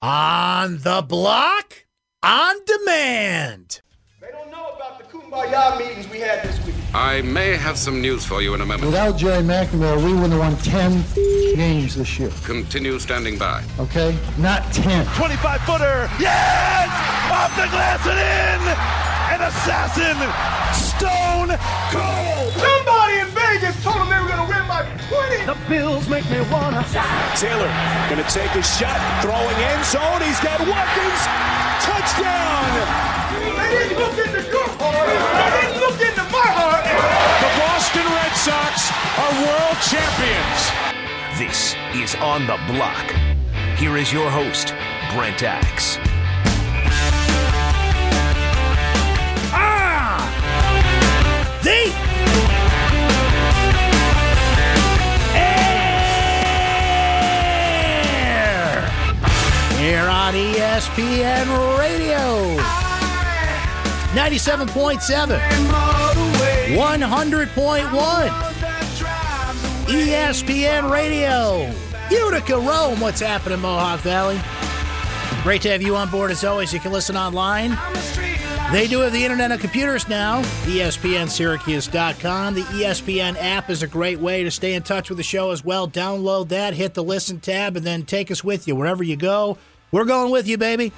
On the block, on demand. They don't know about the kumbaya meetings we had this week. I may have some news for you in a moment. Without Jerry McNamara, we wouldn't have won 10 games this year. Continue standing by. Okay? Not 10. 25 footer. Yes! Off the glass and in! An assassin! Stone Cold! Somebody in told them they were going to win by 20. The Bills make me wanna. Taylor gonna take a shot, throwing end zone. He's got Watkins. Touchdown! They didn't look into your heart. They didn't look into my heart. The Boston Red Sox are world champions. This is On the Block. Here is your host, Brent Axe. Ah! The here on ESPN Radio. 97.7 100.1 ESPN Radio. Utica Rome. What's happening Mohawk Valley? Great to have you on board as always. You can listen online they do have the Internet of Computers now. ESPNSyracuse.com. The ESPN app is a great way to stay in touch with the show as well. Download that, hit the listen tab, and then take us with you wherever you go. We're going with you, baby.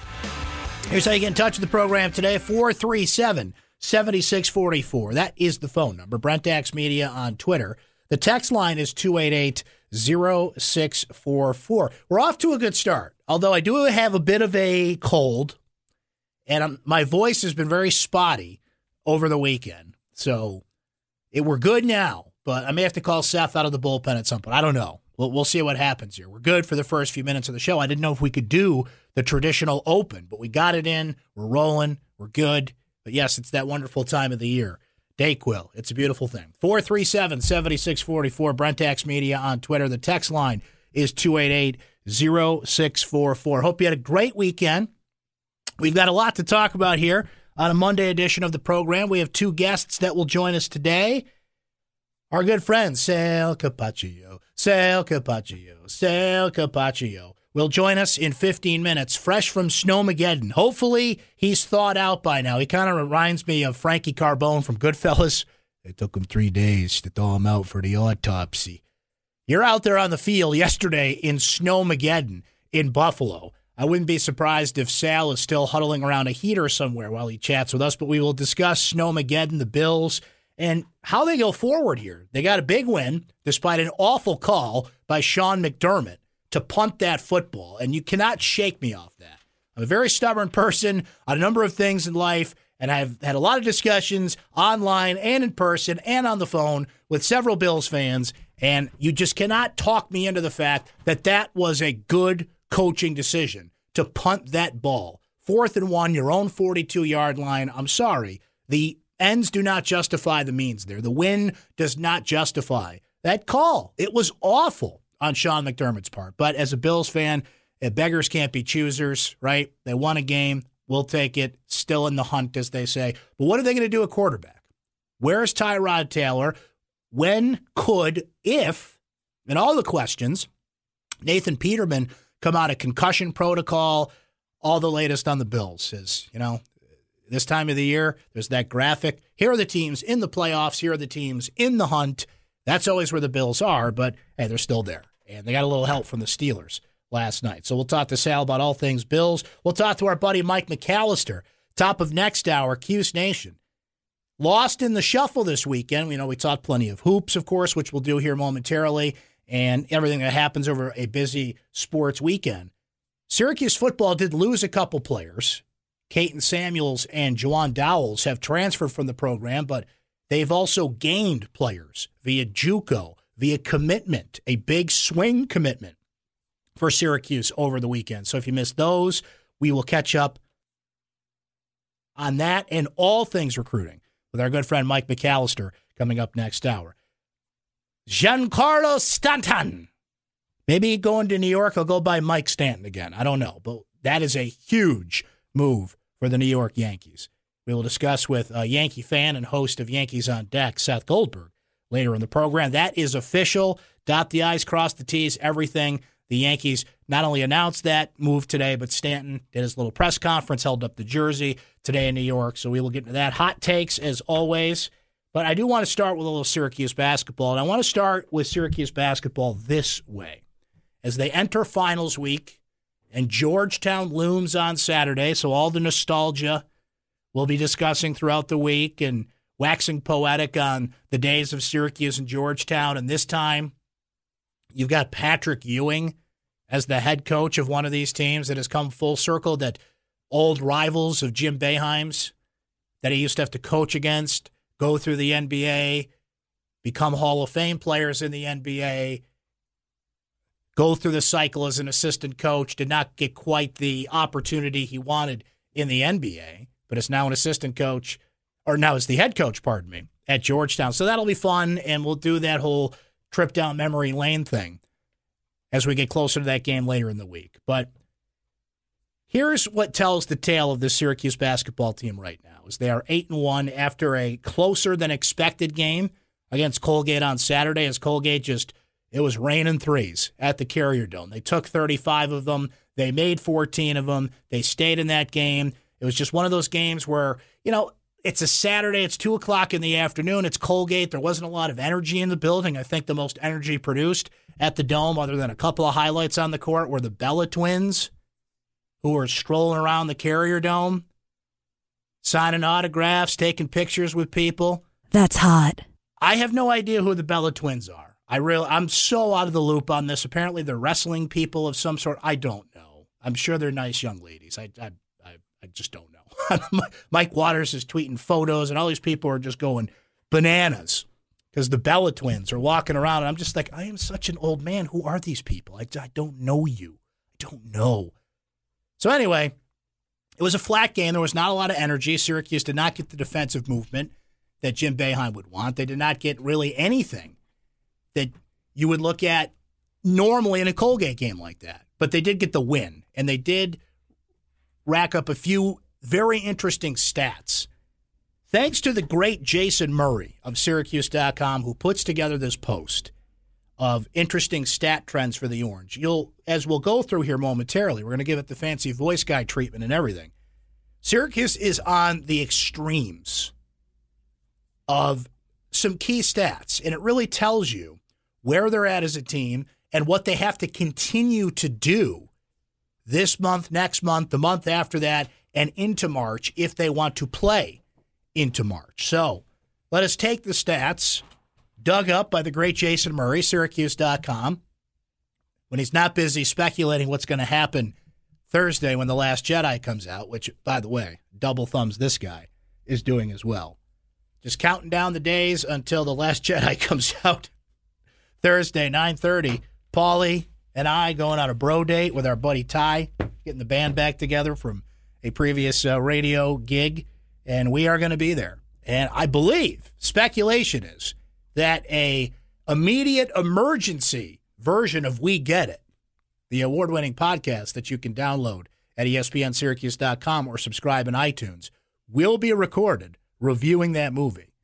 Here's how you get in touch with the program today 437 7644. That is the phone number. Brent Axe Media on Twitter. The text line is 288 0644. We're off to a good start, although I do have a bit of a cold and um my voice has been very spotty over the weekend. So it, we're good now, but I may have to call Seth out of the bullpen at some point. I don't know. We'll, we'll see what happens here. We're good for the first few minutes of the show. I didn't know if we could do the traditional open, but we got it in. We're rolling. We're good. But yes, it's that wonderful time of the year. Dayquil. It's a beautiful thing. 437 7644. Brent Axe Media on Twitter. The text line is 288 0644. Hope you had a great weekend. We've got a lot to talk about here on a Monday edition of the program. We have two guests that will join us today. Our good friend, Sal Capaccio. Sal Capaccio. Sal Capaccio will join us in 15 minutes, fresh from Snowmageddon. Hopefully, he's thawed out by now. He kind of reminds me of Frankie Carbone from Goodfellas. It took him three days to thaw him out for the autopsy. You're out there on the field yesterday in Snowmageddon in Buffalo. I wouldn't be surprised if Sal is still huddling around a heater somewhere while he chats with us, but we will discuss Snowmageddon, the Bills, and how they go forward here. They got a big win despite an awful call by Sean McDermott to punt that football, and you cannot shake me off that. I'm a very stubborn person on a number of things in life, and I've had a lot of discussions online and in person and on the phone with several Bills fans, and you just cannot talk me into the fact that that was a good coaching decision to punt that ball. Fourth and one, your own 42 yard line. I'm sorry. The ends do not justify the means there. The win does not justify that call. It was awful on Sean McDermott's part. But as a Bills fan, beggars can't be choosers, right? They won a game. We'll take it. Still in the hunt, as they say. But what are they going to do at quarterback? Where's Tyrod Taylor? When could, if, and all the questions, Nathan Peterman come out of concussion protocol, all the latest on the Bills is, you know, this time of the year, there's that graphic. Here are the teams in the playoffs. Here are the teams in the hunt. That's always where the Bills are, but hey, they're still there. And they got a little help from the Steelers last night. So we'll talk to Sal about all things Bills. We'll talk to our buddy Mike McAllister, top of next hour, Cuse Nation. Lost in the shuffle this weekend. You know, we talked plenty of hoops, of course, which we'll do here momentarily, and everything that happens over a busy sports weekend. Syracuse football did lose a couple players. Kayton Samuels and Jawan Dowles have transferred from the program, but they've also gained players via JUCO, via commitment, a big swing commitment for Syracuse over the weekend. So if you missed those, we will catch up on that and all things recruiting with our good friend Mike McAllister coming up next hour. Giancarlo Stanton. Maybe going to New York, I'll go by Mike Stanton again. I don't know, but that is a huge move for the New York Yankees. We will discuss with a Yankee fan and host of Yankees on Deck, Seth Goldberg, later in the program. That is official. Dot the I's, cross the T's, everything The Yankees not only announced that move today, but Stanton did his little press conference, held up the jersey today in New York. So we will get into that. Hot takes as always. But I do want to start with a little Syracuse basketball. And I want to start with Syracuse basketball this way. As they enter finals week, and Georgetown looms on Saturday, so all the nostalgia we'll be discussing throughout the week and waxing poetic on the days of Syracuse and Georgetown. And this time, you've got Patrick Ewing as the head coach of one of these teams that has come full circle, that old rivals of Jim Boeheim's that he used to have to coach against go through the NBA, become Hall of Fame players in the NBA, go through the cycle as an assistant coach, did not get quite the opportunity he wanted in the NBA, but is now an assistant coach, or now is the head coach, pardon me, at Georgetown. So that'll be fun, and we'll do that whole trip down memory lane thing as we get closer to that game later in the week. But here's what tells the tale of the Syracuse basketball team right now is they are 8 and 1 after a closer than expected game against Colgate on Saturday as Colgate just it was raining threes at the Carrier Dome. They took 35 of them. They made 14 of them. They stayed in that game. It was just one of those games where, you know, it's a Saturday. It's two o'clock in the afternoon. It's Colgate. There wasn't a lot of energy in the building. I think the most energy produced at the Dome, other than a couple of highlights on the court, were the Bella twins who were strolling around the Carrier Dome, signing autographs, taking pictures with people. That's hot. I have no idea who the Bella twins are. I really, I'm so out of the loop on this. Apparently, they're wrestling people of some sort. I don't know. I'm sure they're nice young ladies. I, I, I, I just don't know. Mike Waters is tweeting photos, and all these people are just going bananas because the Bella twins are walking around. And I'm just like, I am such an old man. Who are these people? I, I don't know you. I don't know. So, anyway, it was a flat game. There was not a lot of energy. Syracuse did not get the defensive movement that Jim Boeheim would want. They did not get really anything that you would look at normally in a Colgate game like that. But they did get the win, and they did rack up a few very interesting stats. Thanks to the great Jason Murray of Syracuse.com, who puts together this post of interesting stat trends for the Orange. You'll, as we'll go through here momentarily, we're going to give it the fancy voice guy treatment and everything. Syracuse is on the extremes of some key stats, and it really tells you where they're at as a team and what they have to continue to do this month, next month, the month after that, and into March if they want to play into March. So let us take the stats dug up by the great Jason Murray, Syracuse.com, when he's not busy speculating what's going to happen Thursday when The Last Jedi comes out, which, by the way, double thumbs this guy is doing as well. Just counting down the days until The Last Jedi comes out Thursday, 9.30. Paulie and I going on a bro date with our buddy Ty, getting the band back together from a previous uh, radio gig, and we are going to be there. And I believe, speculation is, that a immediate emergency version of We Get It, the award-winning podcast that you can download at espnsyracuse.com or subscribe in iTunes, will be recorded reviewing that movie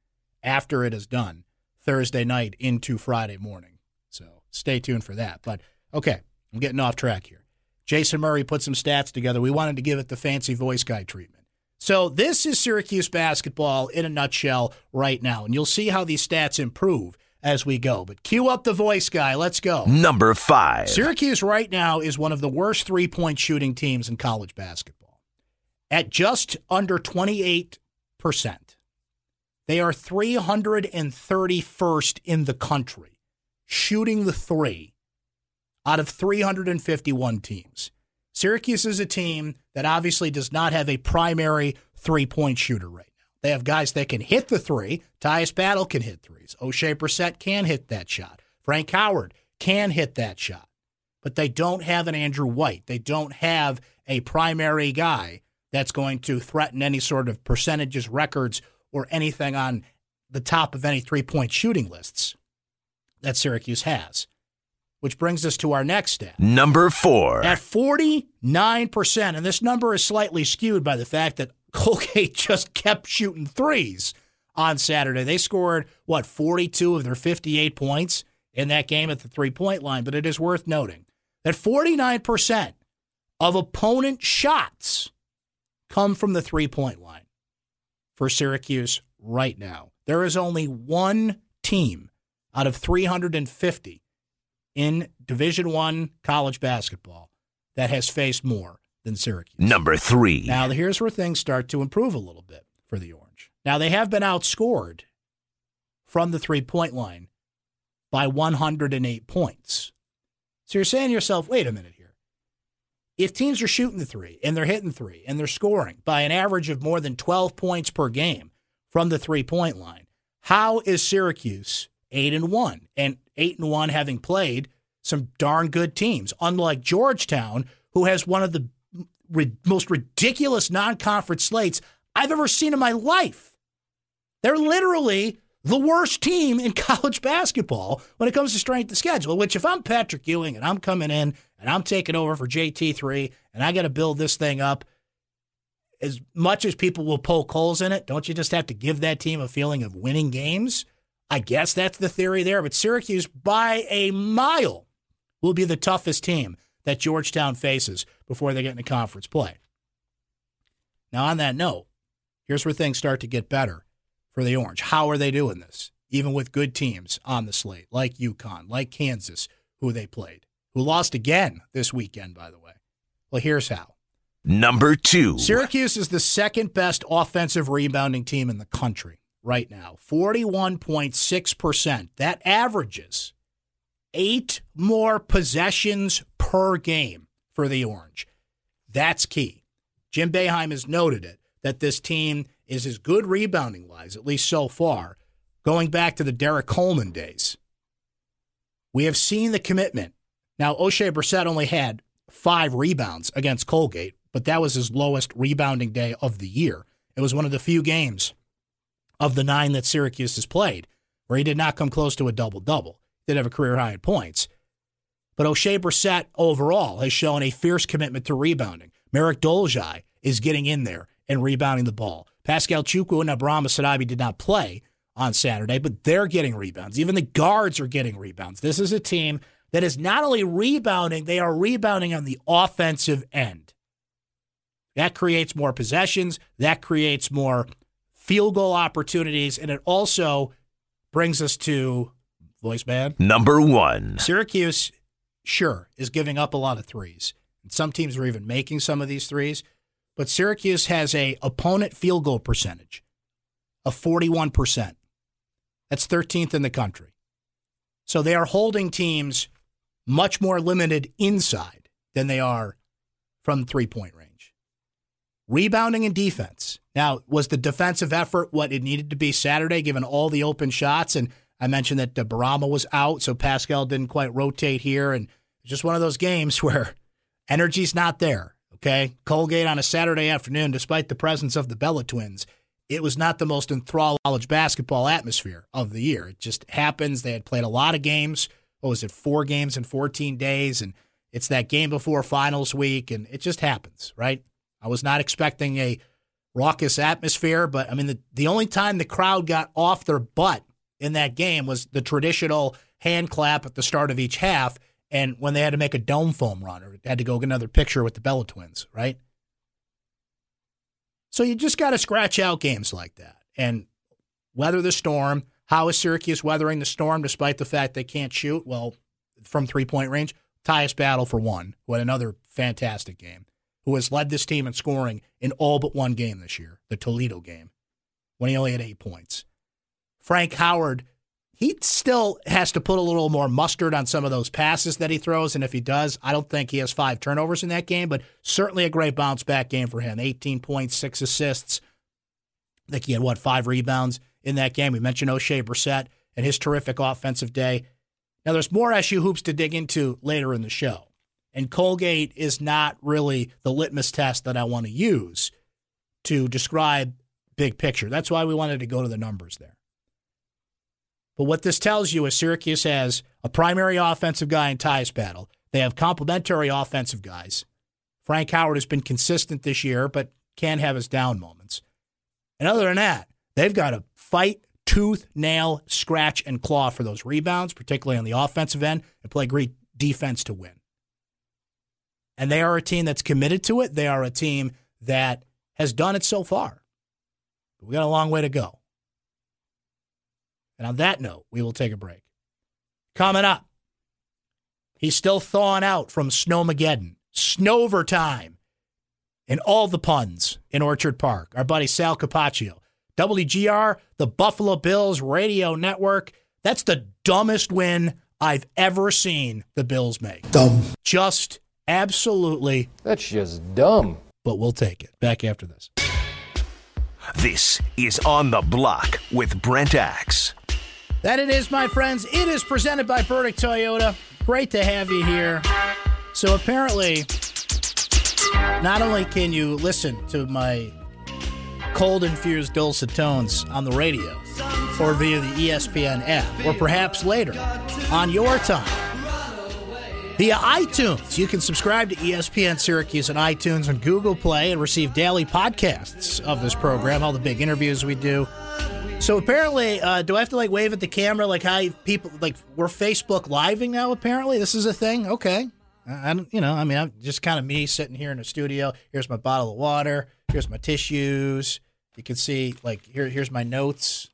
after it is done Thursday night into Friday morning. So stay tuned for that. But okay, I'm getting off track here. Jason Murray put some stats together. We wanted to give it the fancy voice guy treatment. So this is Syracuse basketball in a nutshell right now, and you'll see how these stats improve as we go. But cue up the voice guy. Let's go. Number five. Syracuse right now is one of the worst three point shooting teams in college basketball at just under 28%. They are 331st in the country shooting the three out of 351 teams. Syracuse is a team that obviously does not have a primary three point shooter right now. They have guys that can hit the three. Tyus Battle can hit threes. Oshae Brissett can hit that shot. Frank Howard can hit that shot. But they don't have an Andrew White. They don't have a primary guy that's going to threaten any sort of percentages, records, or anything on the top of any three point shooting lists that Syracuse has. Which brings us to our next stat. Number four. At 49%, and this number is slightly skewed by the fact that Colgate just kept shooting threes on Saturday. They scored, what, 42 of their 58 points in that game at the three point line. But it is worth noting that 49% of opponent shots come from the three point line for Syracuse right now. There is only one team out of 350 in Division One college basketball that has faced more than Syracuse. Number three. Now, here's where things start to improve a little bit for the Orange. Now, they have been outscored from the three point line by 108 points. So you're saying to yourself, wait a minute here. If teams are shooting the three and they're hitting three and they're scoring by an average of more than 12 points per game from the three point line, how is Syracuse 8 and 1 and 8 and 1 having played some darn good teams unlike Georgetown who has one of the most ridiculous non-conference slates I've ever seen in my life. They're literally the worst team in college basketball when it comes to strength of schedule, which if I'm Patrick Ewing and I'm coming in and I'm taking over for JT3 and I got to build this thing up, as much as people will poke holes in it, don't you just have to give that team a feeling of winning games? I guess that's the theory there. But Syracuse, by a mile, will be the toughest team that Georgetown faces before they get into conference play. Now, on that note, here's where things start to get better for the Orange. How are they doing this? Even with good teams on the slate, like UConn, like Kansas, who they played, who lost again this weekend, by the way. Well, here's how. Number two. Syracuse is the second best offensive rebounding team in the country right now 41.6%. That averages eight more possessions per game for the Orange. That's key. Jim Boeheim has noted it that this team is as good rebounding wise, at least so far, going back to the Derrick Coleman days. We have seen the commitment. Now, Oshae Brissett only had five rebounds against Colgate, but that was his lowest rebounding day of the year. It was one of the few games of the nine that Syracuse has played where he did not come close to a double double. Did have a career high in points. But Oshae Brissett overall has shown a fierce commitment to rebounding. Marek Dolezaj is getting in there and rebounding the ball. Pascal Chukwu and Abraham Sidibe did not play on Saturday, but they're getting rebounds. Even the guards are getting rebounds. This is a team that is not only rebounding, they are rebounding on the offensive end. That creates more possessions, that creates more field goal opportunities, and it also brings us to voice man. Number one. Syracuse, sure, is giving up a lot of threes. And some teams are even making some of these threes. But Syracuse has a opponent field goal percentage of 41%. That's 13th in the country. So they are holding teams much more limited inside than they are from three point range. Rebounding and defense. Now, was the defensive effort what it needed to be Saturday, given all the open shots? And I mentioned that Bourama was out, so Pascal didn't quite rotate here. And just one of those games where energy's not there. Okay. Colgate on a Saturday afternoon, despite the presence of the Bella twins, it was not the most enthralled college basketball atmosphere of the year. It just happens. They had played a lot of games. What was it, four games in 14 days? And it's that game before finals week, and it just happens, right? I was not expecting a raucous atmosphere, but I mean, the, the only time the crowd got off their butt in that game was the traditional hand clap at the start of each half and when they had to make a dome foam run or had to go get another picture with the Bella twins, right? So you just got to scratch out games like that and weather the storm. How is Syracuse weathering the storm despite the fact they can't shoot? Well, from three point range, Tyus Battle for one, who had another fantastic game, who has led this team in scoring in all but one game this year, the Toledo game, when he only had eight points. Frank Howard he still has to put a little more mustard on some of those passes that he throws. And if he does, I don't think he has five turnovers in that game, but certainly a great bounce back game for him. 18 points, six assists. I think he had, what, five rebounds in that game. We mentioned Oshae Brissett and his terrific offensive day. Now, there's more SU hoops to dig into later in the show. And Colgate is not really the litmus test that I want to use to describe big picture. That's why we wanted to go to the numbers there. But what this tells you is Syracuse has a primary offensive guy in Tyus Battle. They have complementary offensive guys. Frank Howard has been consistent this year, but can have his down moments. And other than that, they've got to fight tooth, nail, scratch, and claw for those rebounds, particularly on the offensive end, and play great defense to win. And they are a team that's committed to it. They are a team that has done it so far. But we got a long way to go. And on that note, we will take a break. Coming up, he's still thawing out from Snowmageddon, Snover time, and all the puns in Orchard Park. Our buddy Sal Capaccio. WGR, the Buffalo Bills Radio Network. That's the dumbest win I've ever seen the Bills make. Dumb. Just absolutely, That's just dumb. but we'll take it. Back after this. This is On the Block with Brent Axe. That it is, my friends. It is presented by Burdick Toyota. Great to have you here. So apparently, not only can you listen to my cold infused dulcet tones on the radio or via the ESPN app, or perhaps later on your time via iTunes. You can subscribe to ESPN Syracuse on iTunes and Google Play and receive daily podcasts of this program, all the big interviews we do. So apparently, uh, do I have to like wave at the camera like how people like we're Facebook living now? Apparently, this is a thing. Okay, I, I don't, you know, I mean, I'm just kind of me sitting here in the studio. Here's my bottle of water. Here's my tissues. You can see like here. Here's my notes.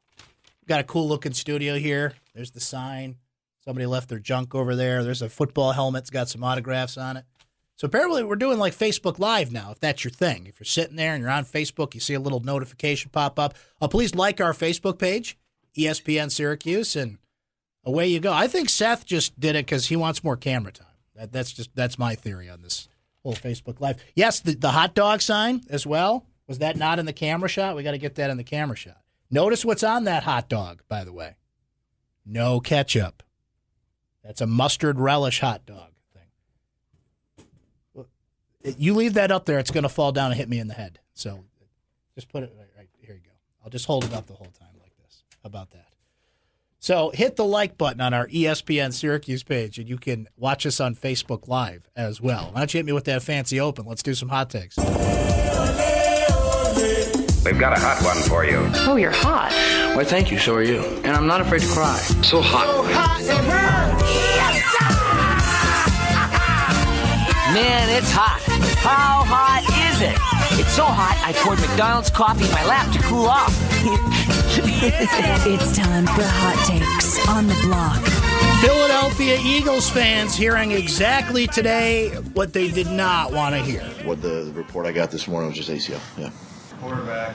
Got a cool looking studio here. There's the sign. Somebody left their junk over there. There's a football helmet. It's got some autographs on it. So apparently we're doing like Facebook Live now, if that's your thing. If you're sitting there and you're on Facebook, you see a little notification pop up. Uh, please like our Facebook page, ESPN Syracuse, and away you go. I think Seth just did it because he wants more camera time. That, that's just that's my theory on this whole Facebook Live. Yes, the, the hot dog sign as well. Was that not in the camera shot? We got to get that in the camera shot. Notice what's on that hot dog, by the way. No ketchup. That's a mustard relish hot dog thing. You leave that up there, it's going to fall down and hit me in the head. So just put it right, right here. You go. I'll just hold it up the whole time like this. How about that? So hit the like button on our ESPN Syracuse page, and you can watch us on Facebook Live as well. Why don't you hit me with that fancy open? Let's do some hot takes. We've got a hot one for you. Oh, you're hot. Why, thank you. So are you. And I'm not afraid to cry. So hot. Man, it's hot. How hot is it? It's so hot, I poured McDonald's coffee in my lap to cool off. It's time for Hot Takes on the Block. Philadelphia Eagles fans hearing exactly today what they did not want to hear. What the, the report I got this morning was just ACL. Yeah. quarterback,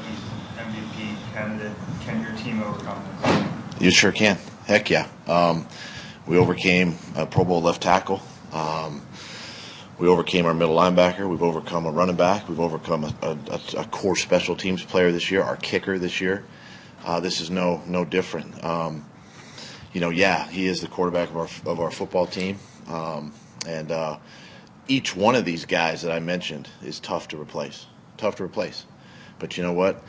MVP candidate. Can your team overcome this? You sure can. Heck yeah. Um, we overcame a Pro Bowl left tackle. Um, we overcame our middle linebacker. We've overcome a running back. We've overcome a, a, a core special teams player this year. Our kicker this year. Uh, this is no no different. Um, you know, yeah, he is the quarterback of our of our football team, um, and uh, each one of these guys that I mentioned is tough to replace. Tough to replace. But you know what?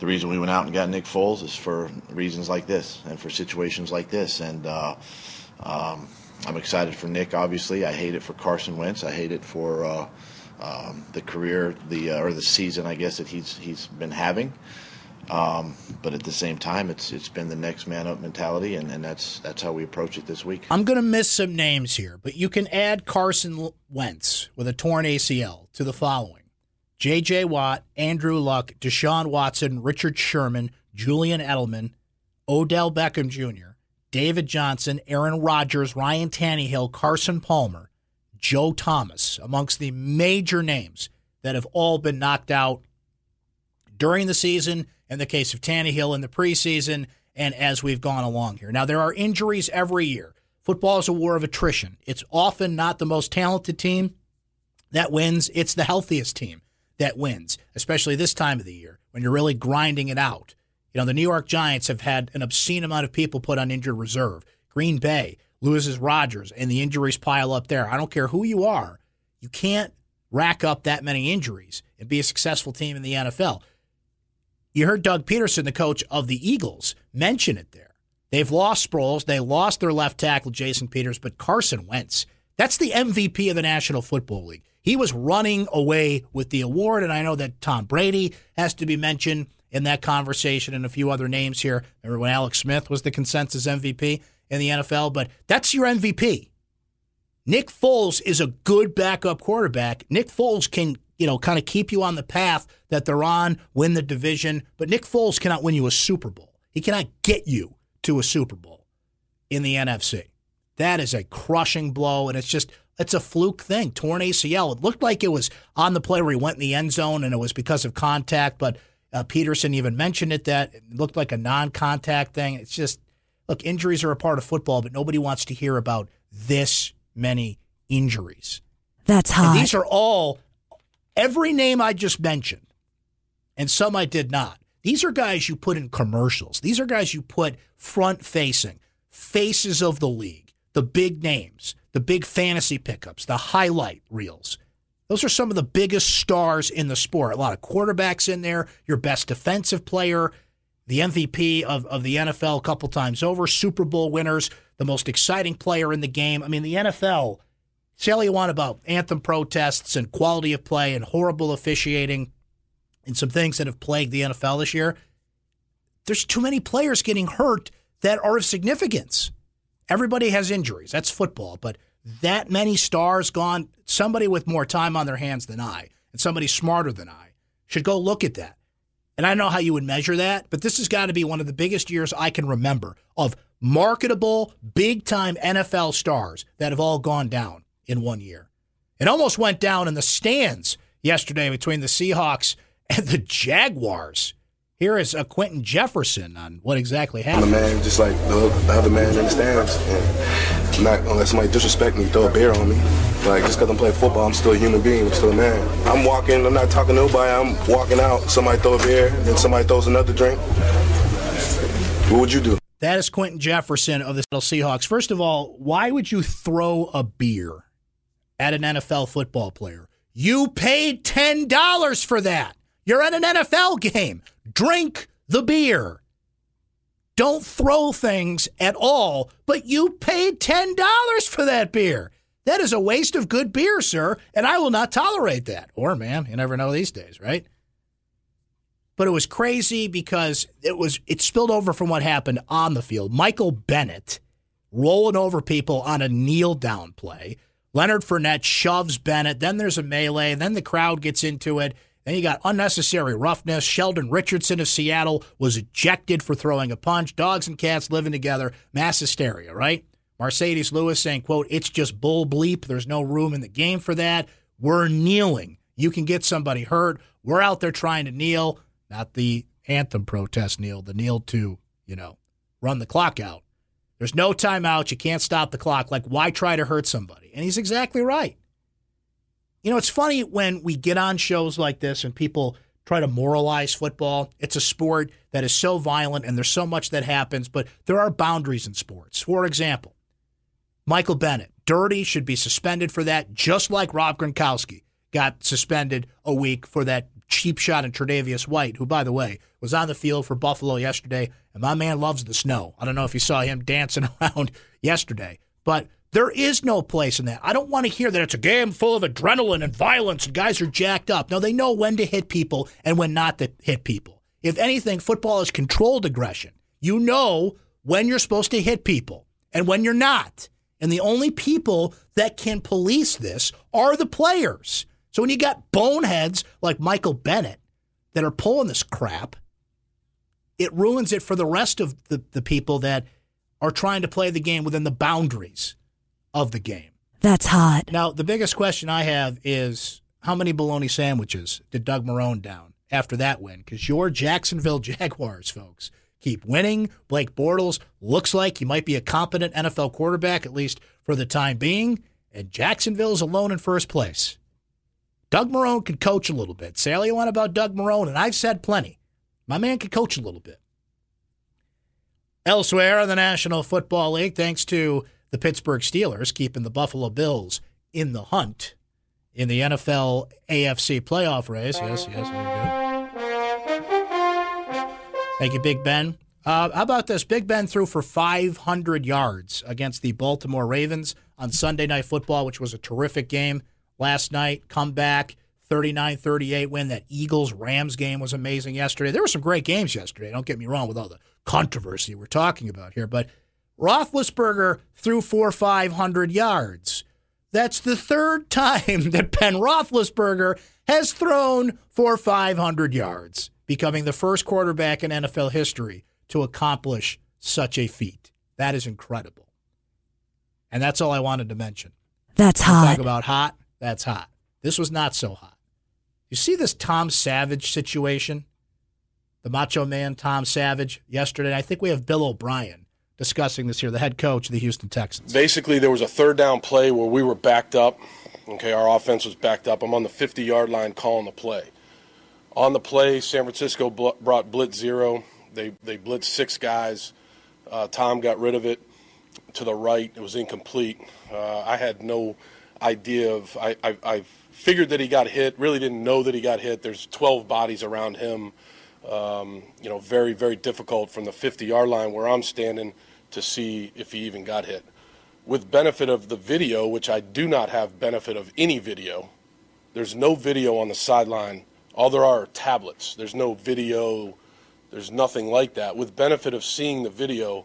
The reason we went out and got Nick Foles is for reasons like this and for situations like this. And uh, um, I'm excited for Nick. Obviously, I hate it for Carson Wentz. I hate it for uh, um, the career, the uh, or the season, I guess that he's he's been having. Um, but at the same time, it's it's been the next man up mentality, and, and that's that's how we approach it this week. I'm going to miss some names here, but you can add Carson Wentz with a torn ACL to the following J.J. Watt, Andrew Luck, Deshaun Watson, Richard Sherman, Julian Edelman, Odell Beckham Jr., David Johnson, Aaron Rodgers, Ryan Tannehill, Carson Palmer, Joe Thomas, amongst the major names that have all been knocked out during the season, in the case of Tannehill in the preseason, and as we've gone along here. Now, there are injuries every year. Football is a war of attrition. It's often not the most talented team that wins, it's the healthiest team that wins, especially this time of the year when you're really grinding it out. You know, the New York Giants have had an obscene amount of people put on injured reserve. Green Bay loses Rodgers, and the injuries pile up there. I don't care who you are, you can't rack up that many injuries and be a successful team in the NFL. You heard Doug Pederson, the coach of the Eagles, mention it there. They've lost Sproles, they lost their left tackle, Jason Peters, but Carson Wentz, that's the MVP of the National Football League. He was running away with the award, and I know that Tom Brady has to be mentioned in that conversation and a few other names here. Remember when Alex Smith was the consensus MVP in the NFL? But that's your MVP. Nick Foles is a good backup quarterback. Nick Foles can, you know, kind of keep you on the path that they're on, win the division, but Nick Foles cannot win you a Super Bowl. He cannot get you to a Super Bowl in the NFC. That is a crushing blow, and it's just it's a fluke thing. Torn ACL. It looked like it was on the play where he went in the end zone, and it was because of contact. But uh, Pederson even mentioned it that it looked like a non-contact thing. It's just look, injuries are a part of football, but nobody wants to hear about this many injuries. That's hot. And these are all every name I just mentioned, and some I did not. These are guys you put in commercials. These are guys you put front facing, faces of the league, the big names, the big fantasy pickups, the highlight reels. Those are some of the biggest stars in the sport. A lot of quarterbacks in there, your best defensive player, the MVP of, of the NFL a couple times over, Super Bowl winners, the most exciting player in the game. I mean, the NFL, say all you want about anthem protests and quality of play and horrible officiating and some things that have plagued the NFL this year. There's too many players getting hurt that are of significance. Everybody has injuries. That's football. But that many stars gone, somebody with more time on their hands than I and somebody smarter than I should go look at that. And I don't know how you would measure that, but this has got to be one of the biggest years I can remember of marketable, big time NFL stars that have all gone down in one year. It almost went down in the stands yesterday between the Seahawks and the Jaguars. Here is a Quentin Jefferson on what exactly happened. I'm the man, just like the, the other man in the stands. And not unless somebody disrespect me, throw a beer on me. Like just because I'm playing football, I'm still a human being. I'm still a man. I'm walking. I'm not talking to nobody. I'm walking out. Somebody throw a beer, then somebody throws another drink. What would you do? That is Quentin Jefferson of the Seattle Seahawks. First of all, why would you throw a beer at an NFL football player? You paid $10 for that. You're at an NFL game. Drink the beer. Don't throw things at all, but you paid $10 for that beer. That is a waste of good beer, sir, and I will not tolerate that. Or, ma'am, you never know these days, right? But it was crazy because it was it spilled over from what happened on the field. Michael Bennett rolling over people on a kneel down play. Leonard Fournette shoves Bennett. Then there's a melee. Then the crowd gets into it. Then you got unnecessary roughness. Sheldon Richardson of Seattle was ejected for throwing a punch. Dogs and cats living together. Mass hysteria, right? Marcedes Lewis saying, quote, it's just bull bleep. There's no room in the game for that. We're kneeling. You can get somebody hurt. We're out there trying to kneel, not the anthem protest kneel, the kneel to, you know, run the clock out. There's no timeout. You can't stop the clock. Like, why try to hurt somebody? And he's exactly right. You know, it's funny when we get on shows like this and people try to moralize football. It's a sport that is so violent and there's so much that happens, but there are boundaries in sports. For example, Michael Bennett, dirty, should be suspended for that, just like Rob Gronkowski got suspended a week for that cheap shot at Tre'Davious White, who, by the way, was on the field for Buffalo yesterday, and my man loves the snow. I don't know if you saw him dancing around yesterday, but there is no place in that. I don't want to hear that it's a game full of adrenaline and violence and guys are jacked up. No, they know when to hit people and when not to hit people. If anything, football is controlled aggression. You know when you're supposed to hit people and when you're not. And the only people that can police this are the players. So when you got boneheads like Michael Bennett that are pulling this crap, it ruins it for the rest of the, the people that are trying to play the game within the boundaries of the game. That's hot. Now, the biggest question I have is how many bologna sandwiches did Doug Marrone down after that win? Because your Jacksonville Jaguars, folks, keep winning. Blake Bortles looks like he might be a competent NFL quarterback, at least for the time being. And Jacksonville's alone in first place. Doug Marrone can coach a little bit. Say all you want about Doug Marrone, and I've said plenty. My man can coach a little bit. Elsewhere in the National Football League, thanks to the Pittsburgh Steelers keeping the Buffalo Bills in the hunt in the NFL AFC playoff race. Yes, yes, there you go. Thank you, Big Ben. Uh, how about this? Big Ben threw for 500 yards against the Baltimore Ravens on Sunday Night Football, which was a terrific game last night. Comeback, 39 38 win. That Eagles Rams game was amazing yesterday. There were some great games yesterday. Don't get me wrong with all the controversy we're talking about here, but Roethlisberger threw for 500 yards. That's the third time that Ben Roethlisberger has thrown for 500 yards, becoming the first quarterback in NFL history to accomplish such a feat. That is incredible. And that's all I wanted to mention. That's hot. Talk about hot. That's hot. This was not so hot. You see this Tom Savage situation? The Macho Man Tom Savage yesterday. I think we have Bill O'Brien discussing this here, the head coach of the Houston Texans. Basically, there was a third down play where we were backed up. Okay, our offense was backed up. I'm on the 50 yard line calling the play. On the play, San Francisco bl- brought blitz zero. They they blitzed six guys. Uh, Tom got rid of it to the right. It was incomplete. Uh, I had no idea of. I, I I figured that he got hit. Really didn't know that he got hit. There's 12 bodies around him. Um, you know, very very difficult from the 50 yard line where I'm standing to see if he even got hit. With benefit of the video, which I do not have benefit of any video, there's no video on the sideline. All there are are tablets. There's no video. There's nothing like that. With benefit of seeing the video,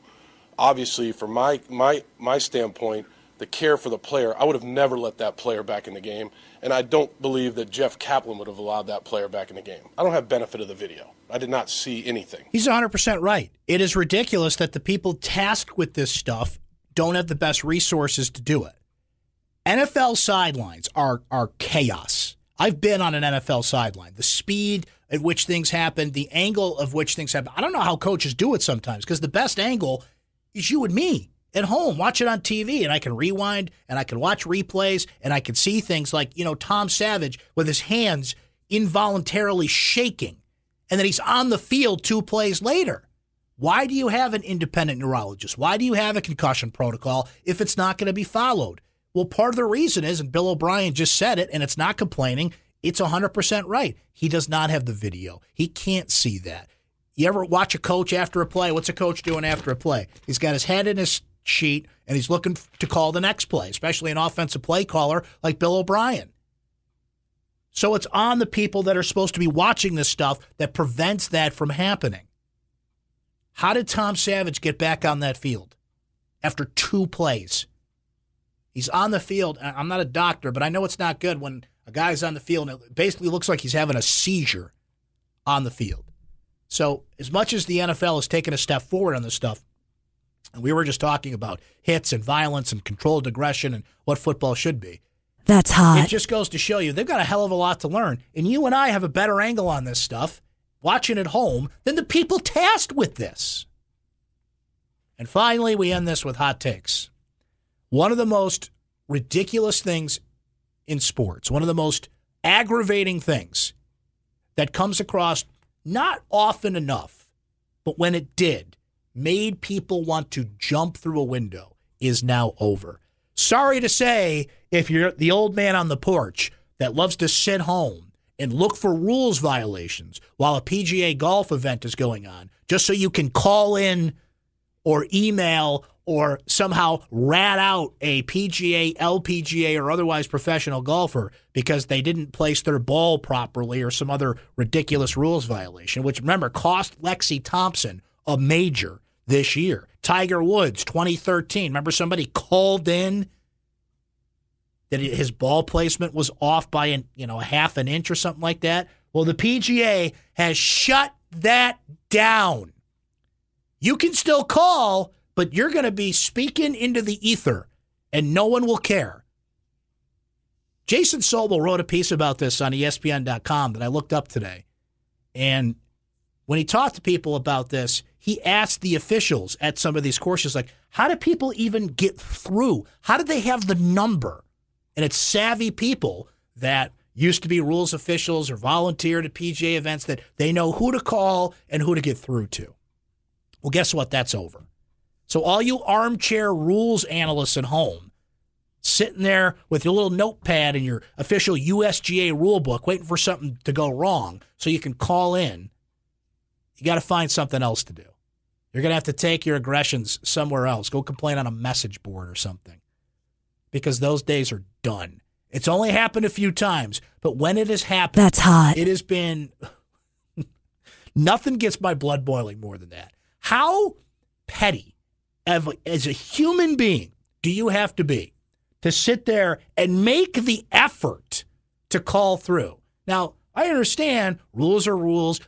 obviously from my my my standpoint, the care for the player, I would have never let that player back in the game, and I don't believe that Geoff Kaplan would have allowed that player back in the game. I don't have benefit of the video. I did not see anything. He's 100% right. It is ridiculous that the people tasked with this stuff don't have the best resources to do it. NFL sidelines are are chaos. I've been on an NFL sideline. The speed at which things happen, the angle of which things happen. I don't know how coaches do it sometimes because the best angle is you and me at home, watch it on TV, and I can rewind and I can watch replays and I can see things like, you know, Tom Savage with his hands involuntarily shaking and then he's on the field two plays later. Why do you have an independent neurologist? Why do you have a concussion protocol if it's not going to be followed? Well, part of the reason is, and Bill O'Brien just said it, and it's not complaining, it's 100% right. He does not have the video. He can't see that. You ever watch a coach after a play? What's a coach doing after a play? He's got his head in his sheet and he's looking to call the next play, especially an offensive play caller like Bill O'Brien. So it's on the people that are supposed to be watching this stuff that prevents that from happening. How did Tom Savage get back on that field after two plays? He's on the field. I'm not a doctor, but I know it's not good when a guy's on the field and it basically looks like he's having a seizure on the field. So, as much as the NFL has taken a step forward on this stuff, and we were just talking about hits and violence and controlled aggression and what football should be, That's hot. it just goes to show you they've got a hell of a lot to learn. And you and I have a better angle on this stuff watching at home than the people tasked with this. And finally, we end this with hot takes. One of the most ridiculous things in sports, one of the most aggravating things that comes across not often enough, but when it did, made people want to jump through a window is now over. Sorry to say, if you're the old man on the porch that loves to sit home and look for rules violations while a PGA golf event is going on, just so you can call in or email or somehow rat out a PGA, LPGA, or otherwise professional golfer because they didn't place their ball properly or some other ridiculous rules violation, which remember cost Lexi Thompson a major this year. Tiger Woods, 2013. Remember somebody called in that his ball placement was off by an, you know a half an inch or something like that. Well, the PGA has shut that down. You can still call, but you're going to be speaking into the ether, and no one will care. Jason Sobel wrote a piece about this on ESPN.com that I looked up today, and when he talked to people about this, he asked the officials at some of these courses, like, how do people even get through? How did they have the number? And it's savvy people that used to be rules officials or volunteered at PGA events that they know who to call and who to get through to. Well, guess what? That's over. So, all you armchair rules analysts at home, sitting there with your little notepad and your official USGA rule book, waiting for something to go wrong so you can call in, you got to find something else to do. You're going to have to take your aggressions somewhere else. Go complain on a message board or something because those days are done. It's only happened a few times, but when it has happened, That's hot. It has been nothing gets my blood boiling more than that. How petty as a human being do you have to be to sit there and make the effort to call through. Now, I understand rules are rules.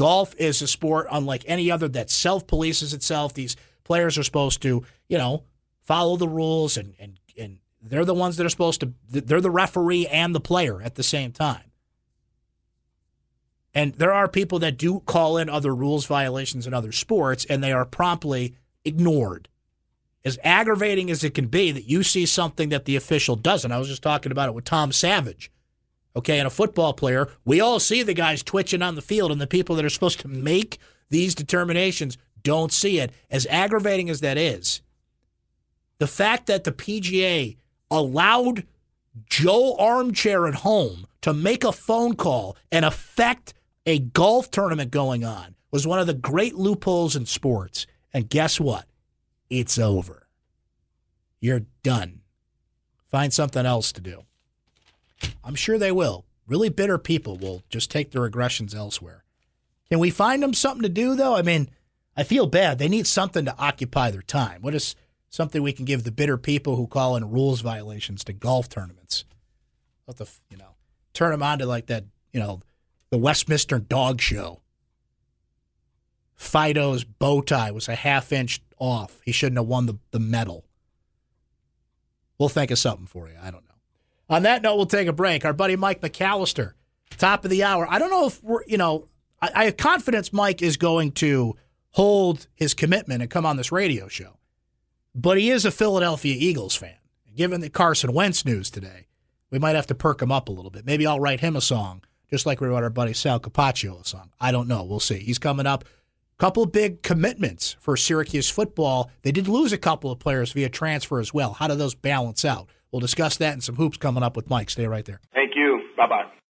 Golf is a sport unlike any other that self polices itself. These players are supposed to, you know, follow the rules and, and, and they're the ones that are supposed to, they're the referee and the player at the same time. And there are people that do call in other rules violations in other sports, and they are promptly ignored. As aggravating as it can be that you see something that the official doesn't. I was just talking about it with Tom Savage. Okay, and a football player, we all see the guys twitching on the field, and the people that are supposed to make these determinations don't see it. As aggravating as that is, the fact that the PGA allowed Joe Armchair at home to make a phone call and affect a golf tournament going on was one of the great loopholes in sports. And guess what? It's over. You're done. Find something else to do. I'm sure they will. Really bitter people will just take their aggressions elsewhere. Can we find them something to do, though? I mean, I feel bad. They need something to occupy their time. What is something we can give the bitter people who call in rules violations to golf tournaments? What the you know turn them on to like that you know the Westminster Dog Show. Fido's bow tie was a half inch off. He shouldn't have won the, the medal. We'll think of something for you. I don't know. On that note, we'll take a break. Our buddy Mike McAllister, top of the hour. I don't know if we're, you know, I, I have confidence Mike is going to hold his commitment and come on this radio show. But he is a Philadelphia Eagles fan. Given the Carson Wentz news today, we might have to perk him up a little bit. Maybe I'll write him a song, just like we wrote our buddy Sal Capaccio a song. I don't know. We'll see. He's coming up. Couple big commitments for Syracuse football. They did lose a couple of players via transfer as well. How do those balance out? We'll discuss that and some hoops coming up with Mike. Stay right there. Thank you. Bye bye.